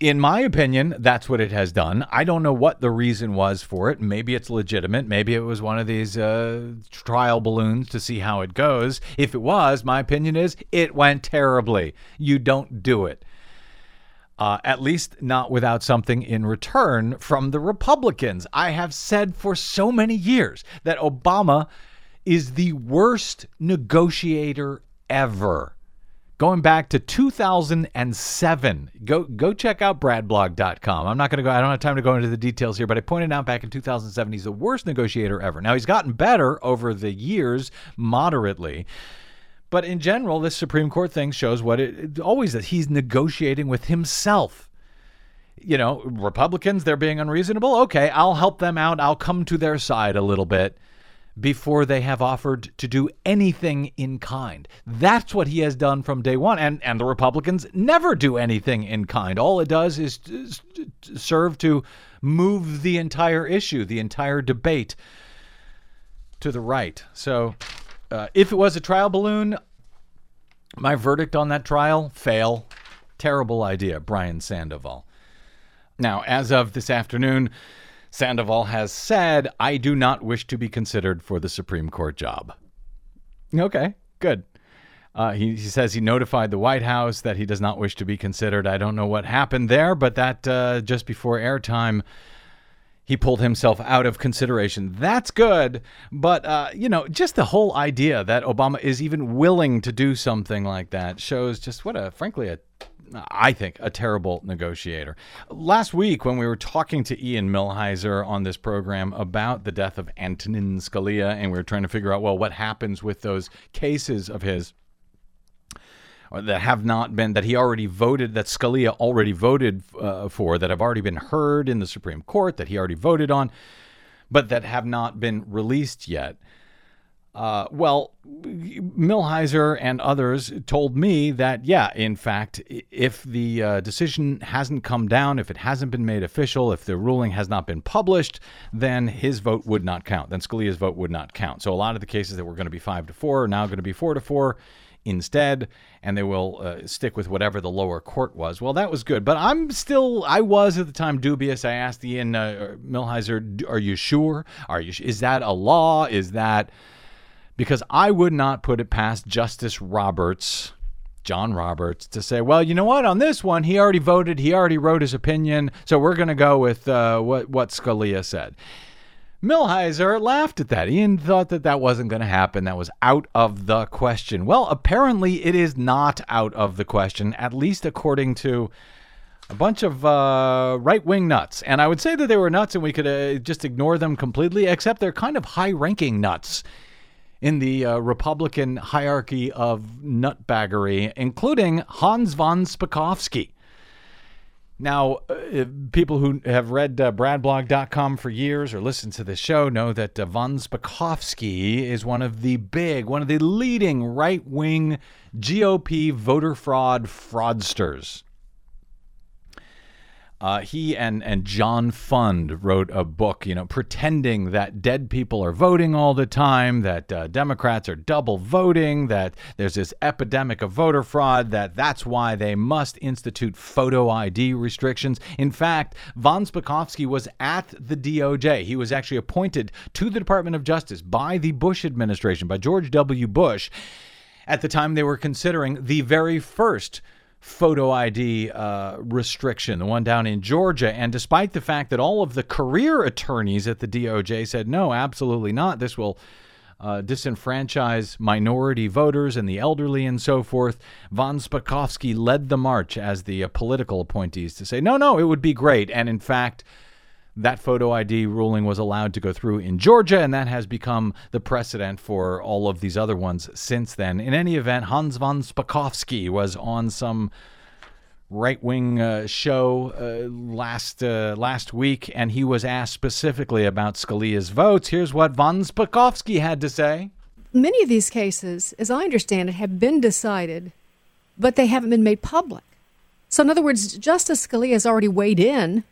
in my opinion, that's what it has done. I don't know what the reason was for it. Maybe it's legitimate. Maybe it was one of these uh, trial balloons to see how it goes. If it was, my opinion is it went terribly. You don't do it. Uh, at least not without something in return from the Republicans. I have said for so many years that Obama is the worst negotiator ever going back to 2007. Go go check out bradblog.com. I'm not going to go I don't have time to go into the details here, but I pointed out back in 2007 he's the worst negotiator ever. Now he's gotten better over the years moderately. But in general, this Supreme Court thing shows what it, it always that he's negotiating with himself. You know, Republicans, they're being unreasonable. Okay, I'll help them out. I'll come to their side a little bit before they have offered to do anything in kind. That's what he has done from day one. And, and the Republicans never do anything in kind. All it does is serve to move the entire issue, the entire debate to the right. So uh, if it was a trial balloon, my verdict on that trial fail. Terrible idea, Brian Sandoval. Now, as of this afternoon, Sandoval has said, I do not wish to be considered for the Supreme Court job. Okay, good. Uh, he, he, says he notified the White House that he does not wish to be considered. I don't know what happened there, but that uh, just before airtime, he pulled himself out of consideration. That's good. But, uh, you know, just the whole idea that Obama is even willing to do something like that shows just what a, frankly, a I think, a terrible negotiator. Last week, when we were talking to Ian Millhiser on this program about the death of Antonin Scalia, and we were trying to figure out, well, what happens with those cases of his that have not been that he already voted that Scalia already voted uh, for that have already been heard in the Supreme Court that he already voted on, but that have not been released yet. Uh, well, Millhiser and others told me that, yeah, in fact, if the uh, decision hasn't come down, if it hasn't been made official, if the ruling has not been published, then his vote would not count. Then Scalia's vote would not count. So a lot of the cases that were going to be five to four are now going to be four to four instead, and they will uh, stick with whatever the lower court was. Well, that was good, but I'm still, I was at the time dubious. I asked Ian uh, "Are you sure? Are you? Is that a law? Is that?" Because I would not put it past Justice Roberts, John Roberts, to say, well, you know what, on this one, he already voted, he already wrote his opinion, so we're going to go with uh, what, what Scalia said. Millhiser laughed at that. Ian thought that that wasn't going to happen. That was out of the question. Well, apparently it is not out of the question, at least according to a bunch of uh, right wing nuts. And I would say that they were nuts and we could uh, just ignore them completely, except they're kind of high ranking nuts in the uh, Republican hierarchy of nutbaggery, including Hans von Spakovsky. Now, uh, people who have read uh, bradblog.com for years or listened to this show know that uh, von Spakovsky is one of the big, one of the leading right wing GOP voter fraud fraudsters. Uh, he and, and John Fund wrote a book, you know, pretending that dead people are voting all the time, that uh, Democrats are double voting, that there's this epidemic of voter fraud, that that's why they must institute photo ID restrictions. In fact, von Spakovsky was at the DOJ. He was actually appointed to the Department of Justice by the Bush administration, by George W. Bush, at the time they were considering the very first photo ID uh, restriction, the one down in Georgia. And despite the fact that all of the career attorneys at the DOJ said, no, absolutely not, this will uh, disenfranchise minority voters and the elderly and so forth, von Spakovsky led the march as the uh, political appointees to say, no, no, it would be great. And in fact, that photo ID ruling was allowed to go through in Georgia, and that has become the precedent for all of these other ones since then. In any event, Hans von Spakovsky was on some right wing uh, show uh, last uh, last week, and he was asked specifically about Scalia's votes. Here's what Von Spakovsky had to say. Many of these cases, as I understand it, have been decided, but they haven't been made public. So, in other words, Justice Scalia has already weighed in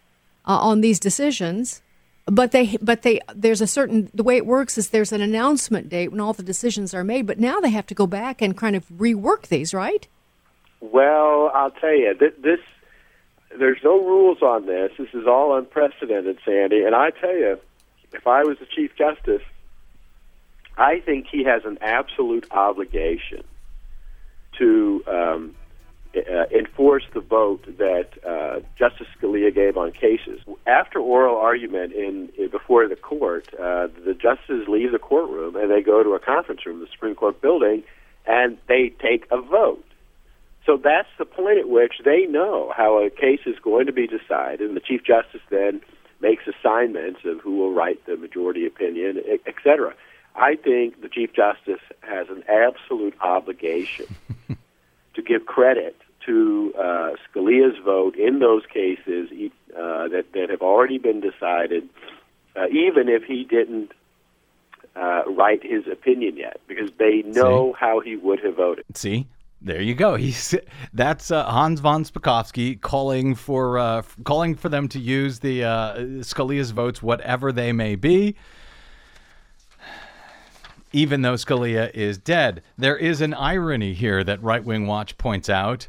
uh, on these decisions, but they, but they, there's a certain the way it works is there's an announcement date when all the decisions are made, but now they have to go back and kind of rework these, right? Well, I'll tell you, th- this there's no rules on this. This is all unprecedented, Sandy. And I tell you, if I was the Chief Justice, I think he has an absolute obligation to um, uh, enforce the vote that uh, Justice Scalia gave on cases. After oral argument in, in before the court, uh, the justices leave the courtroom and they go to a conference room, the Supreme Court building, and they take a vote. So that's the point at which they know how a case is going to be decided, and the Chief Justice then makes assignments of who will write the majority opinion, et cetera. I think the Chief Justice has an absolute obligation to give credit to uh, Scalia's vote in those cases uh, that, that have already been decided, uh, even if he didn't uh, write his opinion yet, because they know See? how he would have voted. See, there you go. He's that's uh, Hans von Spakovsky calling for uh, calling for them to use the uh, Scalia's votes, whatever they may be. Even though Scalia is dead, there is an irony here that Right Wing Watch points out.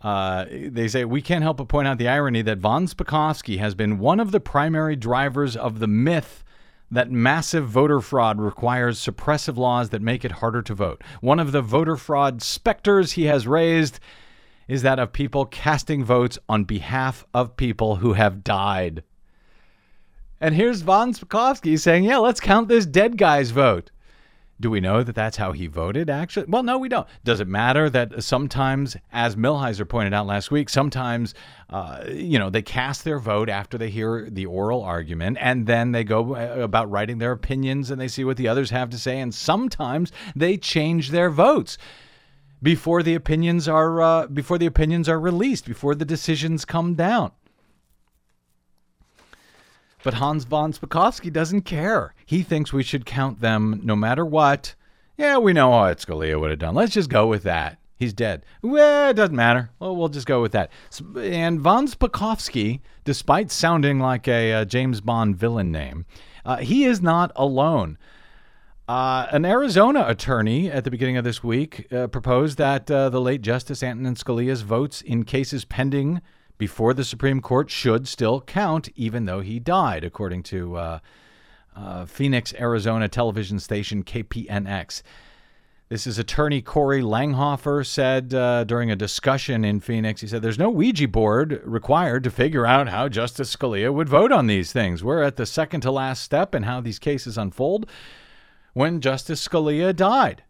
Uh, they say we can't help but point out the irony that von Spakovsky has been one of the primary drivers of the myth that massive voter fraud requires suppressive laws that make it harder to vote. One of the voter fraud specters he has raised is that of people casting votes on behalf of people who have died. And here's von Spakovsky saying, yeah, let's count this dead guy's vote. Do we know that that's how he voted, actually? Well, no, we don't. Does it matter that sometimes, as Millhiser pointed out last week, sometimes, uh, you know, they cast their vote after they hear the oral argument and then they go uh, about writing their opinions and they see what the others have to say. And sometimes they change their votes before the opinions are uh, before the opinions are released, before the decisions come down. But Hans von Spakovsky doesn't care. He thinks we should count them no matter what. Yeah, we know what Scalia would have done. Let's just go with that. He's dead. Well, it doesn't matter. Well, we'll just go with that. And von Spakovsky, despite sounding like a, uh, James Bond villain name, uh, he is not alone. Uh, an Arizona attorney at the beginning of this week uh, proposed that uh, the late Justice Antonin Scalia's votes in cases pending before the Supreme Court should still count, even though he died, according to uh, uh, Phoenix, Arizona television station KPNX. This is attorney Kory Langhofer said uh, during a discussion in Phoenix. He said, There's no Ouija board required to figure out how Justice Scalia would vote on these things. We're at the second to last step in how these cases unfold when Justice Scalia died.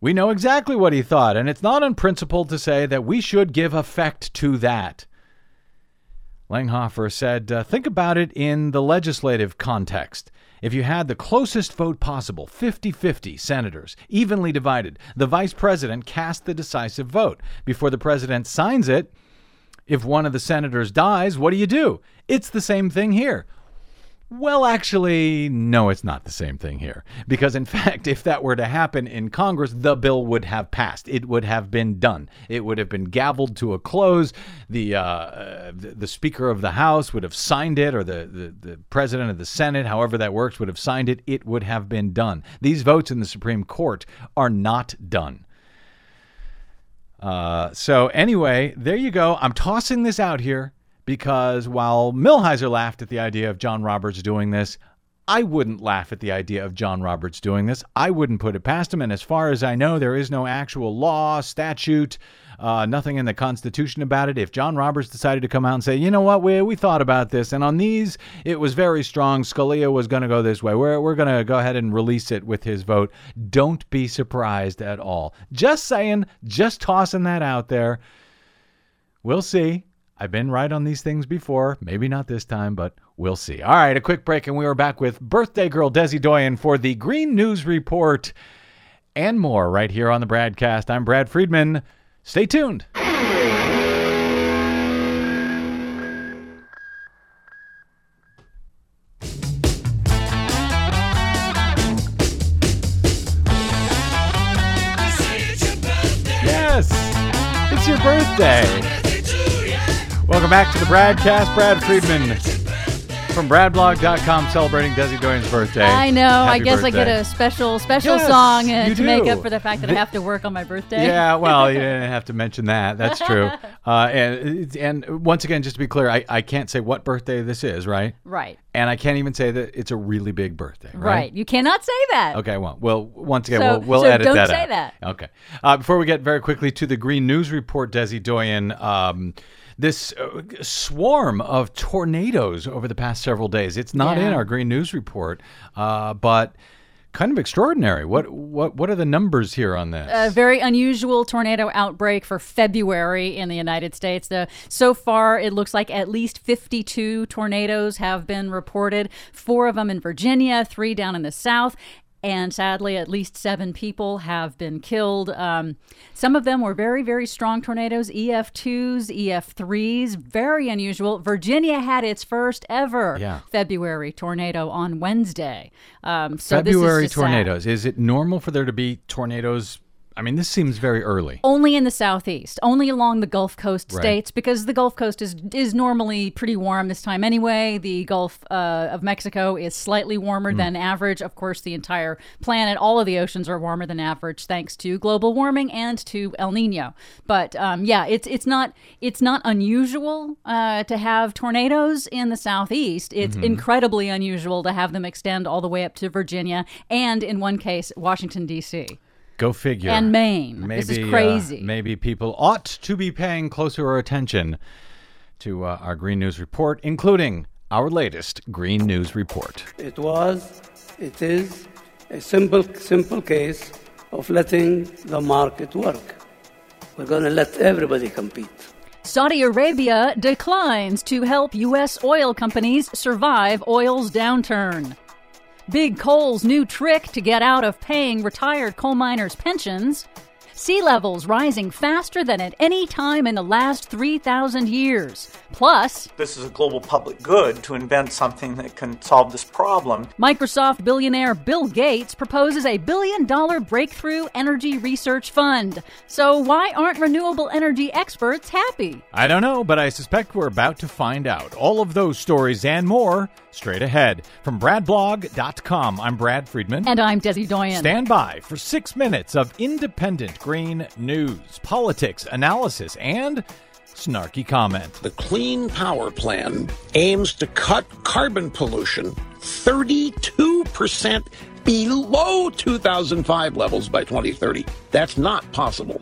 We know exactly what he thought, and it's not unprincipled to say that we should give effect to that. Langhofer said, uh, think about it in the legislative context. If you had the closest vote possible, 50 50 senators, evenly divided, the vice president cast the decisive vote. Before the president signs it, if one of the senators dies, what do you do? It's the same thing here. Well, actually, no, it's not the same thing here. Because, in fact, if that were to happen in Congress, the bill would have passed. It would have been done. It would have been gavelled to a close. The, uh, the, the Speaker of the House would have signed it, or the, the, the President of the Senate, however that works, would have signed it. It would have been done. These votes in the Supreme Court are not done. Uh, so, anyway, there you go. I'm tossing this out here because while Millhiser laughed at the idea of John Roberts doing this, I wouldn't laugh at the idea of John Roberts doing this. I wouldn't put it past him. And as far as I know, there is no actual law, statute, uh, nothing in the Constitution about it. If John Roberts decided to come out and say, you know what, we, we thought about this, and on these, it was very strong. Scalia was going to go this way. We're, we're going to go ahead and release it with his vote. Don't be surprised at all. Just saying, just tossing that out there. We'll see. I've been right on these things before. Maybe not this time, but we'll see. All right, a quick break, and we are back with birthday girl Desi Doyen for the Green News Report and more right here on the Bradcast. I'm Brad Friedman. Stay tuned. Yes, it's your birthday. Welcome back to the Bradcast. Brad Friedman from bradblog.com celebrating Desi Doyen's birthday. I know. I Happy guess I get a special special Yes, song uh, to make up for the fact that I have to work on my birthday. Yeah, well, you didn't have to mention that. That's true. Uh, and and once again, just to be clear, I, I can't say what birthday this is, right? Right. And I can't even say that it's a really big birthday, right? Right. You cannot say that. Okay, well, well, once again, So- we'll, we'll so edit don't that say out. that. Okay. Uh, before we get very quickly to the Green News Report, Desi Doyen, um, this uh, swarm of tornadoes over the past several days. It's not in our Green News Report, uh, but kind of extraordinary. What what what are the numbers here on this? a very unusual tornado outbreak for February in the United States. The, so far, it looks like at least 52 tornadoes have been reported, four of them in Virginia, three down in the South. And sadly, at least seven people have been killed. Um, some of them were very, very strong tornadoes EF2s, EF3s, very unusual. Virginia had its first ever Yeah. February tornado on Wednesday. Um, so this is February just sad. tornadoes. Is it normal for there to be tornadoes? I mean, this seems very early. only in the southeast, only along the Gulf Coast Right. states, because the Gulf Coast is is normally pretty warm this time anyway. The Gulf uh, of Mexico is slightly warmer Hmm. than average. Of course, the entire planet, all of the oceans are warmer than average, thanks to global warming and to El Nino. But um, yeah, it's it's not it's not unusual uh, to have tornadoes in the southeast. It's Mm-hmm. incredibly unusual to have them extend all the way up to Virginia and, in one case, Washington D.C. Go figure. And Maine. Maybe, This is uh, crazy. maybe people ought to be paying closer attention to uh, our Green News Report, including our latest Green News Report. It was, it is a simple, simple case of letting the market work. We're going to let everybody compete. Saudi Arabia declines to help U.S. oil companies survive oil's downturn. Big Coal's new trick to get out of paying retired coal miners' pensions. Sea levels rising faster than at any time in the last 3,000 years. Plus, This is a global public good to invent something that can solve this problem. Microsoft billionaire Bill Gates proposes a billion dollar breakthrough energy research fund. So, why aren't renewable energy experts happy? I don't know, but I suspect we're about to find out. All of those stories and more straight ahead. From BradBlog.com, I'm Brad Friedman. And I'm Desi Doyen. Stand by for six minutes of independent green news, politics, analysis, and snarky comment. The Clean Power Plan aims to cut carbon pollution 32% below 2005 levels by 2030. That's not possible.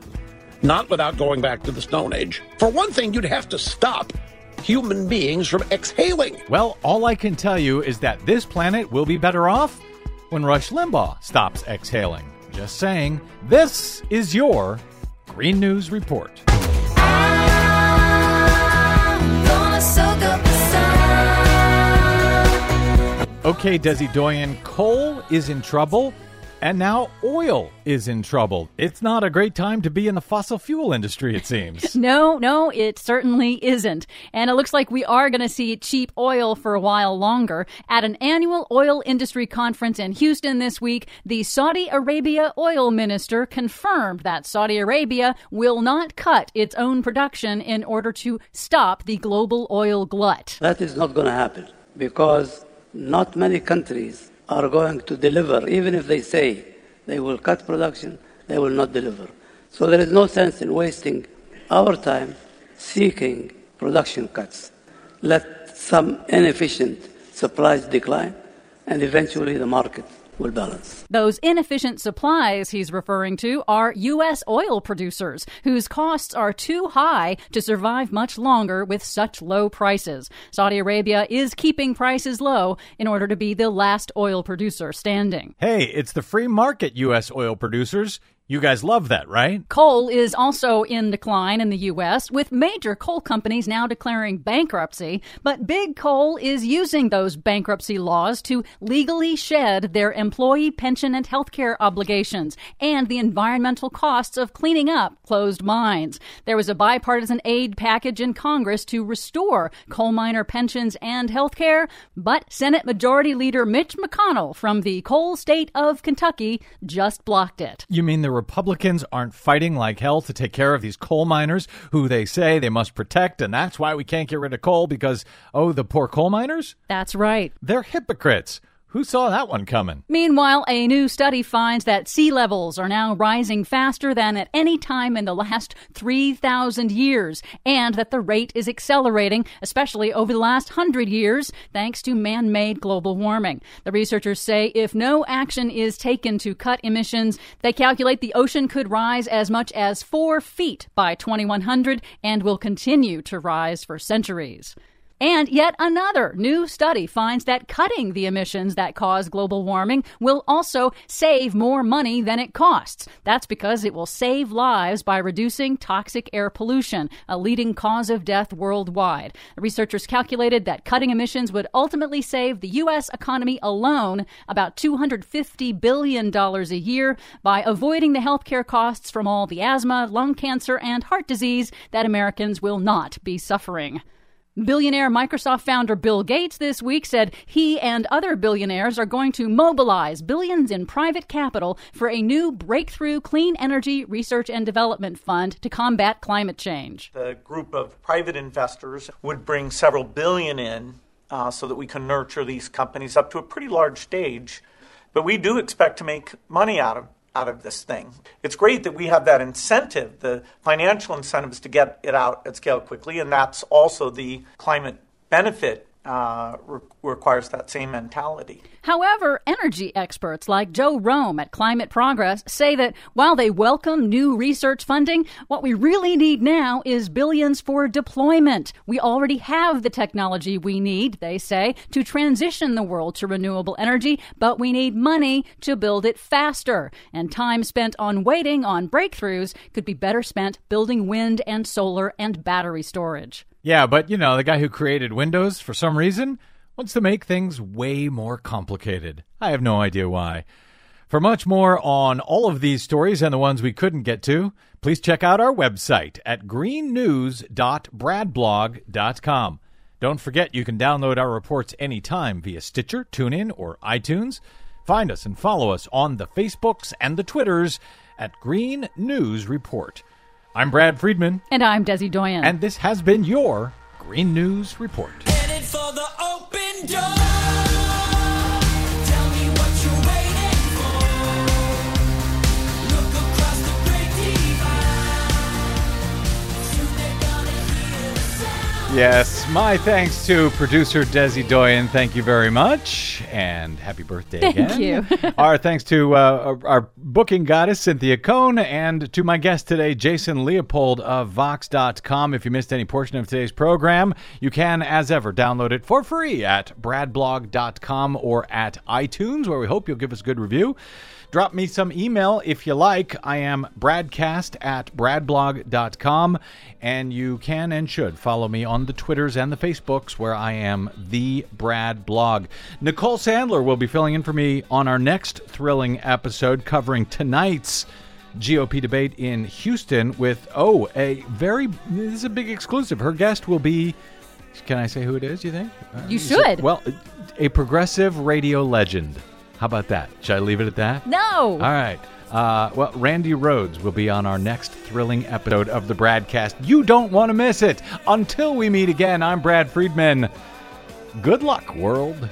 Not without going back to the Stone Age. For one thing, you'd have to stop human beings from exhaling. Well, all I can tell you is that this planet will be better off when Rush Limbaugh stops exhaling. Just saying, this is your Green News Report. Okay, Desi Doyen, coal is in trouble, and now oil is in trouble. It's not a great time to be in the fossil fuel industry, it seems. No, no, it certainly isn't. And it looks like we are going to see cheap oil for a while longer. At an annual oil industry conference in Houston this week, the Saudi Arabia oil minister confirmed that Saudi Arabia will not cut its own production in order to stop the global oil glut. That is not going to happen because not many countries are going to deliver, even if they say they will cut production, they will not deliver. So there is no sense in wasting our time seeking production cuts. Let some inefficient supplies decline, and eventually the market will balance. Those inefficient supplies he's referring to are U.S. oil producers whose costs are too high to survive much longer with such low prices. Saudi Arabia is keeping prices low in order to be the last oil producer standing. Hey, it's the free market, U.S. oil producers. You guys love that, right? Coal is also in decline in the U.S., with major coal companies now declaring bankruptcy. But Big Coal is using those bankruptcy laws to legally shed their employee pension and health care obligations and the environmental costs of cleaning up closed mines. There was a bipartisan aid package in Congress to restore coal miner pensions and health care, but Senate Majority Leader Mitch McConnell from the coal state of Kentucky just blocked it. You mean the Republicans aren't fighting like hell to take care of these coal miners who they say they must protect, and that's why we can't get rid of coal because, oh, the poor coal miners? That's right. They're hypocrites. Who saw that one coming? Meanwhile, a new study finds that sea levels are now rising faster than at any time in the last 3,000 years, and that the rate is accelerating, especially over the last 100 years, thanks to man made global warming. The researchers say if no action is taken to cut emissions, they calculate the ocean could rise as much as four feet by 2100 and will continue to rise for centuries. And yet another new study finds that cutting the emissions that cause global warming will also save more money than it costs. That's because it will save lives by reducing toxic air pollution, a leading cause of death worldwide. The researchers calculated that cutting emissions would ultimately save the U.S. economy alone about $250 billion a year by avoiding the healthcare costs from all the asthma, lung cancer, and heart disease that Americans will not be suffering. Billionaire Microsoft founder Bill Gates this week said he and other billionaires are going to mobilize billions in private capital for a new breakthrough clean energy research and development fund to combat climate change. The group of private investors would bring several billion in uh, so that we can nurture these companies up to a pretty large stage. But we do expect to make money out of out of this thing. It's great that we have that incentive, the financial incentives to get it out at scale quickly, and that's also the climate benefit uh, re- requires that same mentality. However, energy experts like Joe Romm at Climate Progress say that while they welcome new research funding, what we really need now is billions for deployment. We already have the technology we need, they say, to transition the world to renewable energy, but we need money to build it faster. And time spent on waiting on breakthroughs could be better spent building wind and solar and battery storage. Yeah, but you know, the guy who created Windows, for some reason, wants to make things way more complicated. I have no idea why. For much more on all of these stories and the ones we couldn't get to, please check out our website at greennews.bradblog.com. Don't forget you can download our reports anytime via Stitcher, TuneIn, or iTunes. Find us and follow us on the Facebooks and the Twitters at Green News Report. I'm Brad Friedman. And I'm Desi Doyen. And this has been your Green News Report. Yes, my thanks to producer Desi Doyen. Thank you very much, and happy birthday Thank again. you. our thanks to uh, our our booking goddess Cynthia Cohn, and to my guest today, Jason Leopold of Vice.com. If you missed any portion of today's program, you can, as ever, download it for free at bradblog.com or at iTunes, where we hope you'll give us a good review. Drop me some email if you like. I am bradcast at bradblog.com. And you can and should follow me on the Twitters and the Facebooks where I am the Brad Blog. Nicole Sandler will be filling in for me on our next thrilling episode covering tonight's GOP debate in Houston with, oh, a very, this is a big exclusive. Her guest will be, can I say who it is, you think? Uh, You it- should. well, a progressive radio legend. How about that? Should I leave it at that? No. All right. Uh, well, Randi Rhodes will be on our next thrilling episode of the Bradcast. You don't want to miss it. Until we meet again, I'm Brad Friedman. Good luck, world.